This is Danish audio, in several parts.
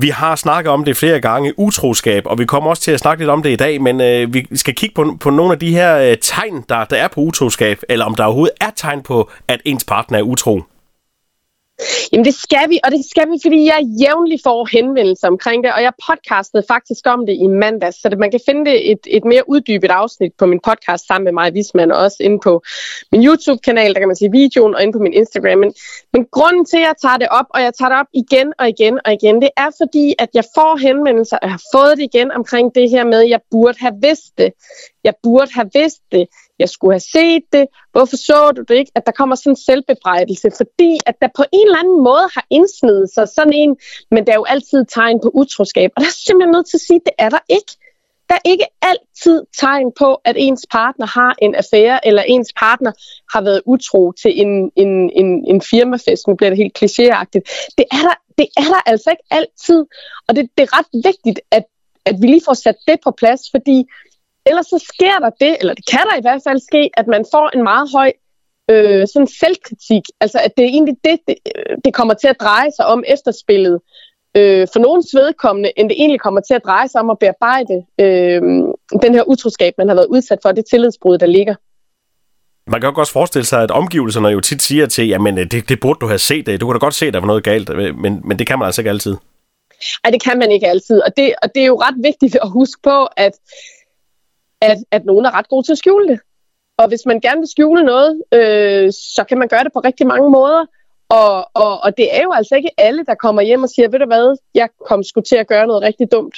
Vi har snakket om det flere gange, utroskab, og vi kommer også til at snakke lidt om det i dag, men øh, vi skal kigge på, på nogle af de her øh, tegn, der, der er på utroskab, eller om der overhovedet er tegn på, at ens partner er utro. Jamen det skal vi, og det skal vi, fordi jeg jævnligt får henvendelser omkring det, og jeg podcastede faktisk om det i mandags, så det, man kan finde det et, et mere uddybet afsnit på min podcast sammen med mig, hvis man også inde på min YouTube-kanal, der kan man se videoen, og inde på min Instagram. Men, men grunden til, at jeg tager det op, og jeg tager det op igen og igen og igen, det er fordi, at jeg får henvendelser, og jeg har fået det igen omkring det her med, at jeg burde have vidst det. Jeg burde have vidst det jeg skulle have set det, hvorfor så du det ikke, at der kommer sådan en selvbebrejdelse, fordi at der på en eller anden måde har indsnedet sig sådan en, men der er jo altid tegn på utroskab, og der er simpelthen nødt til at sige, at det er der ikke. Der er ikke altid tegn på, at ens partner har en affære, eller ens partner har været utro til en, en, en, en firmafest. Nu bliver det helt klichéagtigt. Det er der, det er der altså ikke altid. Og det, det er ret vigtigt, at, at vi lige får sat det på plads, fordi Ellers så sker der det, eller det kan der i hvert fald ske, at man får en meget høj øh, sådan selvkritik. Altså at det er egentlig det, det, det kommer til at dreje sig om efterspillet. Øh, for nogens vedkommende, end det egentlig kommer til at dreje sig om at bearbejde øh, den her utroskab, man har været udsat for, det tillidsbrud, der ligger. Man kan jo også forestille sig, at omgivelserne jo tit siger til, jamen det, det burde du have set, du kunne da godt se, at der var noget galt, men, men det kan man altså ikke altid. Nej, det kan man ikke altid, og det, og det er jo ret vigtigt at huske på, at at, at nogen er ret gode til at skjule det. Og hvis man gerne vil skjule noget, øh, så kan man gøre det på rigtig mange måder. Og, og, og det er jo altså ikke alle, der kommer hjem og siger, ved du hvad, jeg kom sgu til at gøre noget rigtig dumt.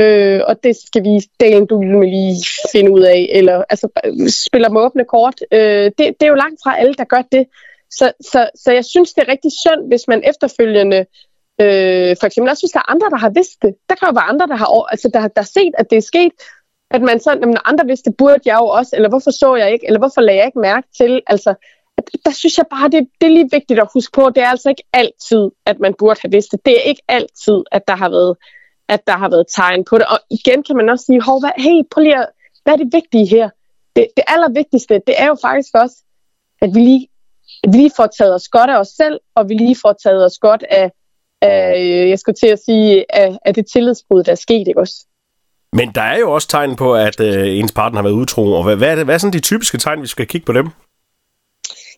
Øh, og det skal vi dagen du lige finde ud af, eller altså spiller med åbne kort. Øh, det, det er jo langt fra alle, der gør det. Så, så, så jeg synes, det er rigtig synd, hvis man efterfølgende, øh, for eksempel også hvis der er andre, der har vidst det. Der kan jo være andre, der har, altså, der, der har set, at det er sket, at man sådan, jamen, andre vidste, det burde jeg jo også, eller hvorfor så jeg ikke, eller hvorfor lagde jeg ikke mærke til, altså, at, der synes jeg bare, det, det er lige vigtigt at huske på, det er altså ikke altid, at man burde have vidst det. Det er ikke altid, at der har været, at der har været tegn på det. Og igen kan man også sige, Hov, hvad, hey, prøv lige at, hvad er det vigtige her? Det, det allervigtigste, det er jo faktisk også, at vi lige, at vi lige får taget os godt af os selv, og vi lige får taget os godt af, af øh, jeg skulle til at sige, af, af det tillidsbrud, der er sket, ikke også? Men der er jo også tegn på, at øh, ens partner har været utro. Og hvad, hvad, er det, hvad er sådan de typiske tegn, vi skal kigge på dem?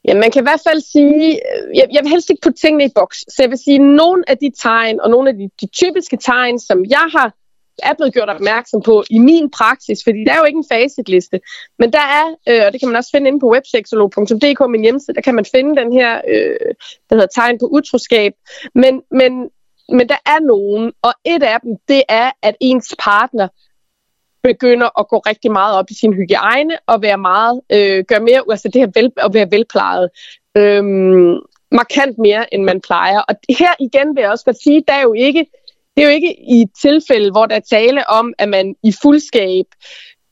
Ja, man kan i hvert fald sige, øh, jeg, jeg vil helst ikke putte tingene i boks, så jeg vil sige, at nogle af de tegn, og nogle af de, de typiske tegn, som jeg har er blevet gjort opmærksom på i min praksis, fordi der er jo ikke en facitliste, men der er, øh, og det kan man også finde inde på websexolog.dk, min hjemmeside, der kan man finde den her, øh, der hedder tegn på utroskab, men, men, men der er nogen, og et af dem, det er, at ens partner begynder at gå rigtig meget op i sin hygiejne og være meget, øh, gøre mere, altså det her vel, at være velplejet, Øhm, markant mere, end man plejer. Og her igen vil jeg også godt sige, der er jo ikke, det er jo ikke i et tilfælde, hvor der er tale om, at man i fuldskab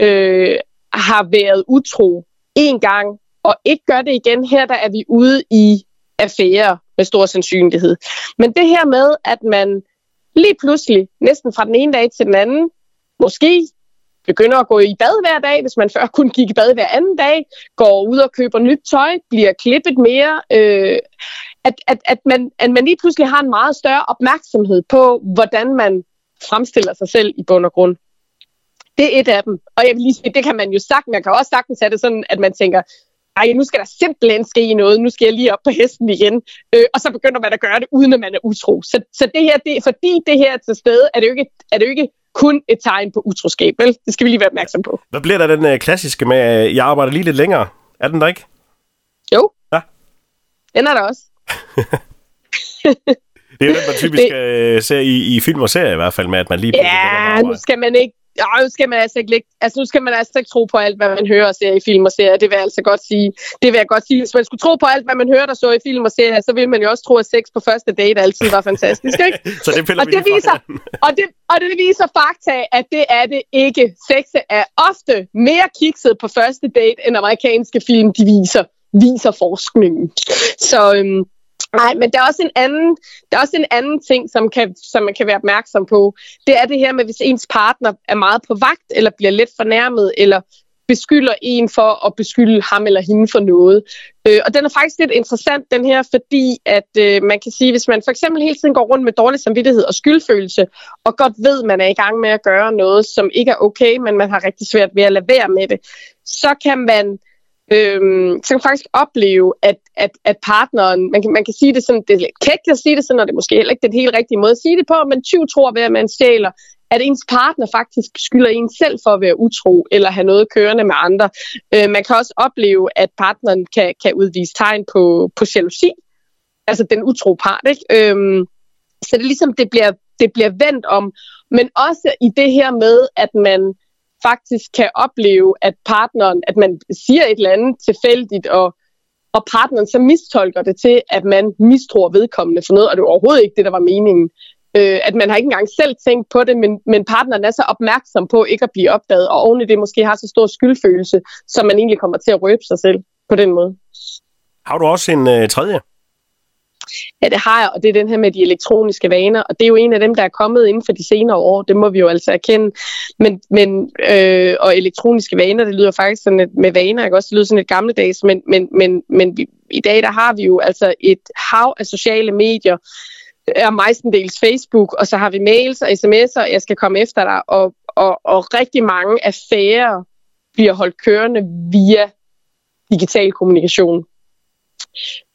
øh, har været utro en gang, og ikke gør det igen. Her der er vi ude i affære med stor sandsynlighed. Men det her med, at man lige pludselig, næsten fra den ene dag til den anden, måske begynder at gå i bad hver dag, hvis man før kun gik i bad hver anden dag, går ud og køber nyt tøj, bliver klippet mere, øh, at, at, at, man, at man lige pludselig har en meget større opmærksomhed på, hvordan man fremstiller sig selv i bund og grund. Det er et af dem. Og jeg vil lige sige, det kan man jo sagt, man kan også sagtens have det sådan, at man tænker, ej, nu skal der simpelthen ske noget, nu skal jeg lige op på hesten igen, øh, og så begynder man at gøre det, uden at man er utro. Så, så det her, det, fordi det her er til stede, er det jo ikke, er det jo ikke kun et tegn på utroskab, vel? Det skal vi lige være opmærksom på. Hvad bliver der den øh, klassiske med, øh, jeg arbejder lige lidt længere? Er den der ikke? Jo. Ja. Den er der også. det er jo den, man typisk det... Øh, ser i, i film og serier i hvert fald, med at man lige... Ja, nu skal man ikke Ja, nu skal man altså ikke lægge, altså nu skal man altså ikke tro på alt, hvad man hører og ser i film og serier. Det vil jeg altså godt sige. Det vil jeg godt sige. Hvis man skulle tro på alt, hvad man hører og så i film og serier, så vil man jo også tro, at sex på første date altid var fantastisk, ikke? så det og, det viser, og, det, og det viser fakta, at det er det ikke. Sex er ofte mere kikset på første date, end amerikanske film, de viser, viser forskningen. Så øhm, Nej, men der er også en anden, der er også en anden ting, som, kan, som man kan være opmærksom på. Det er det her med, hvis ens partner er meget på vagt, eller bliver lidt fornærmet, eller beskylder en for at beskylde ham eller hende for noget. Øh, og den er faktisk lidt interessant, den her, fordi at øh, man kan sige, hvis man for eksempel hele tiden går rundt med dårlig samvittighed og skyldfølelse, og godt ved, at man er i gang med at gøre noget, som ikke er okay, men man har rigtig svært ved at lade være med det, så kan man øhm, så kan man faktisk opleve, at, at, at partneren, man kan, man kan sige det sådan, det er lidt kægt at sige det sådan, og det er måske heller ikke den helt rigtige måde at sige det på, men 20 tror ved, at man stjæler, at ens partner faktisk skylder en selv for at være utro, eller have noget kørende med andre. Øh, man kan også opleve, at partneren kan, kan udvise tegn på, på jalousi, altså den utro part, ikke? Øhm, så det er ligesom, det bliver, det bliver vendt om, men også i det her med, at man faktisk kan opleve, at partneren, at man siger et eller andet tilfældigt, og, og partneren så mistolker det til, at man mistror vedkommende for noget, og det er overhovedet ikke det, der var meningen. Øh, at man har ikke engang selv tænkt på det, men, men partneren er så opmærksom på ikke at blive opdaget, og oven i det måske har så stor skyldfølelse, så man egentlig kommer til at røbe sig selv på den måde. Har du også en øh, tredje? Ja, det har jeg, og det er den her med de elektroniske vaner, og det er jo en af dem, der er kommet inden for de senere år, det må vi jo altså erkende. Men, men øh, og elektroniske vaner, det lyder faktisk sådan et, med vaner, ikke også? Det lyder sådan et gammeldags, men, men, men, men vi, i dag, der har vi jo altså et hav af sociale medier, er mestendels Facebook, og så har vi mails og sms'er, jeg skal komme efter dig, og, og, og rigtig mange affærer bliver holdt kørende via digital kommunikation.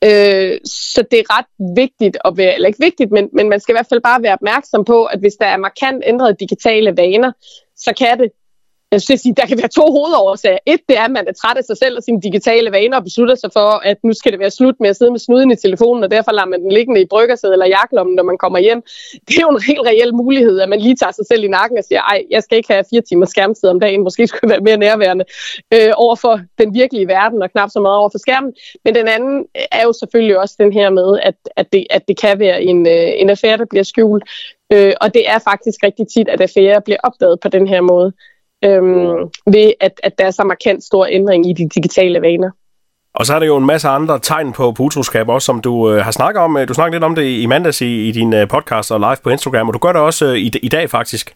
Øh, så det er ret vigtigt at være, eller ikke vigtigt, men, men man skal i hvert fald bare være opmærksom på, at hvis der er markant ændrede digitale vaner, så kan det jeg skal sige, der kan være to hovedårsager. Et, det er, at man er træt af sig selv og sine digitale vaner og beslutter sig for, at nu skal det være slut med at sidde med snuden i telefonen, og derfor lader man den liggende i bryggersædet eller jakkelommen, når man kommer hjem. Det er jo en helt reel mulighed, at man lige tager sig selv i nakken og siger, ej, jeg skal ikke have fire timer skærmtid om dagen, måske skulle jeg være mere nærværende øh, over for den virkelige verden og knap så meget over for skærmen. Men den anden øh, er jo selvfølgelig også den her med, at, at, det, at det kan være en, øh, en affære, der bliver skjult. Øh, og det er faktisk rigtig tit, at affærer bliver opdaget på den her måde øhm, ved at, at der er så markant stor ændring i de digitale vaner. Og så er der jo en masse andre tegn på, på utroskab også, som du øh, har snakket om. Øh, du snakkede lidt om det i mandags i, i din øh, podcast og live på Instagram, og du gør det også øh, i, i dag faktisk.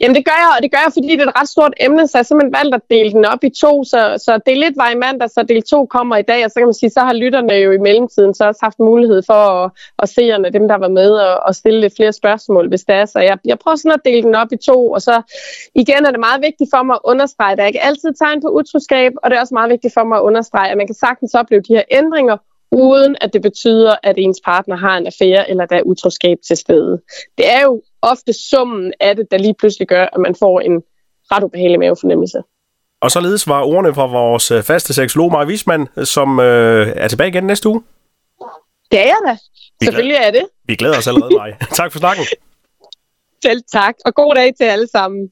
Jamen det gør jeg, og det gør jeg, fordi det er et ret stort emne, så jeg har simpelthen valgt at dele den op i to, så, så del 1 var i mandag, så del 2 kommer i dag, og så kan man sige, så har lytterne jo i mellemtiden så også haft mulighed for at, at se, dem der var med, og, og stille lidt flere spørgsmål, hvis det er. Så jeg, jeg prøver sådan at dele den op i to, og så igen er det meget vigtigt for mig at understrege, at der er ikke altid tegn på utroskab, og det er også meget vigtigt for mig at understrege, at man kan sagtens opleve de her ændringer, uden at det betyder, at ens partner har en affære, eller der er utroskab til stede. Det er jo ofte summen af det, der lige pludselig gør, at man får en ret ubehagelig mavefornemmelse. Og således var ordene fra vores øh, faste seksolog Maja Wisman, som øh, er tilbage igen næste uge. Det er jeg da. Vi Selvfølgelig er det. Vi glæder os allerede, Maja. tak for snakken. Selv tak, og god dag til alle sammen.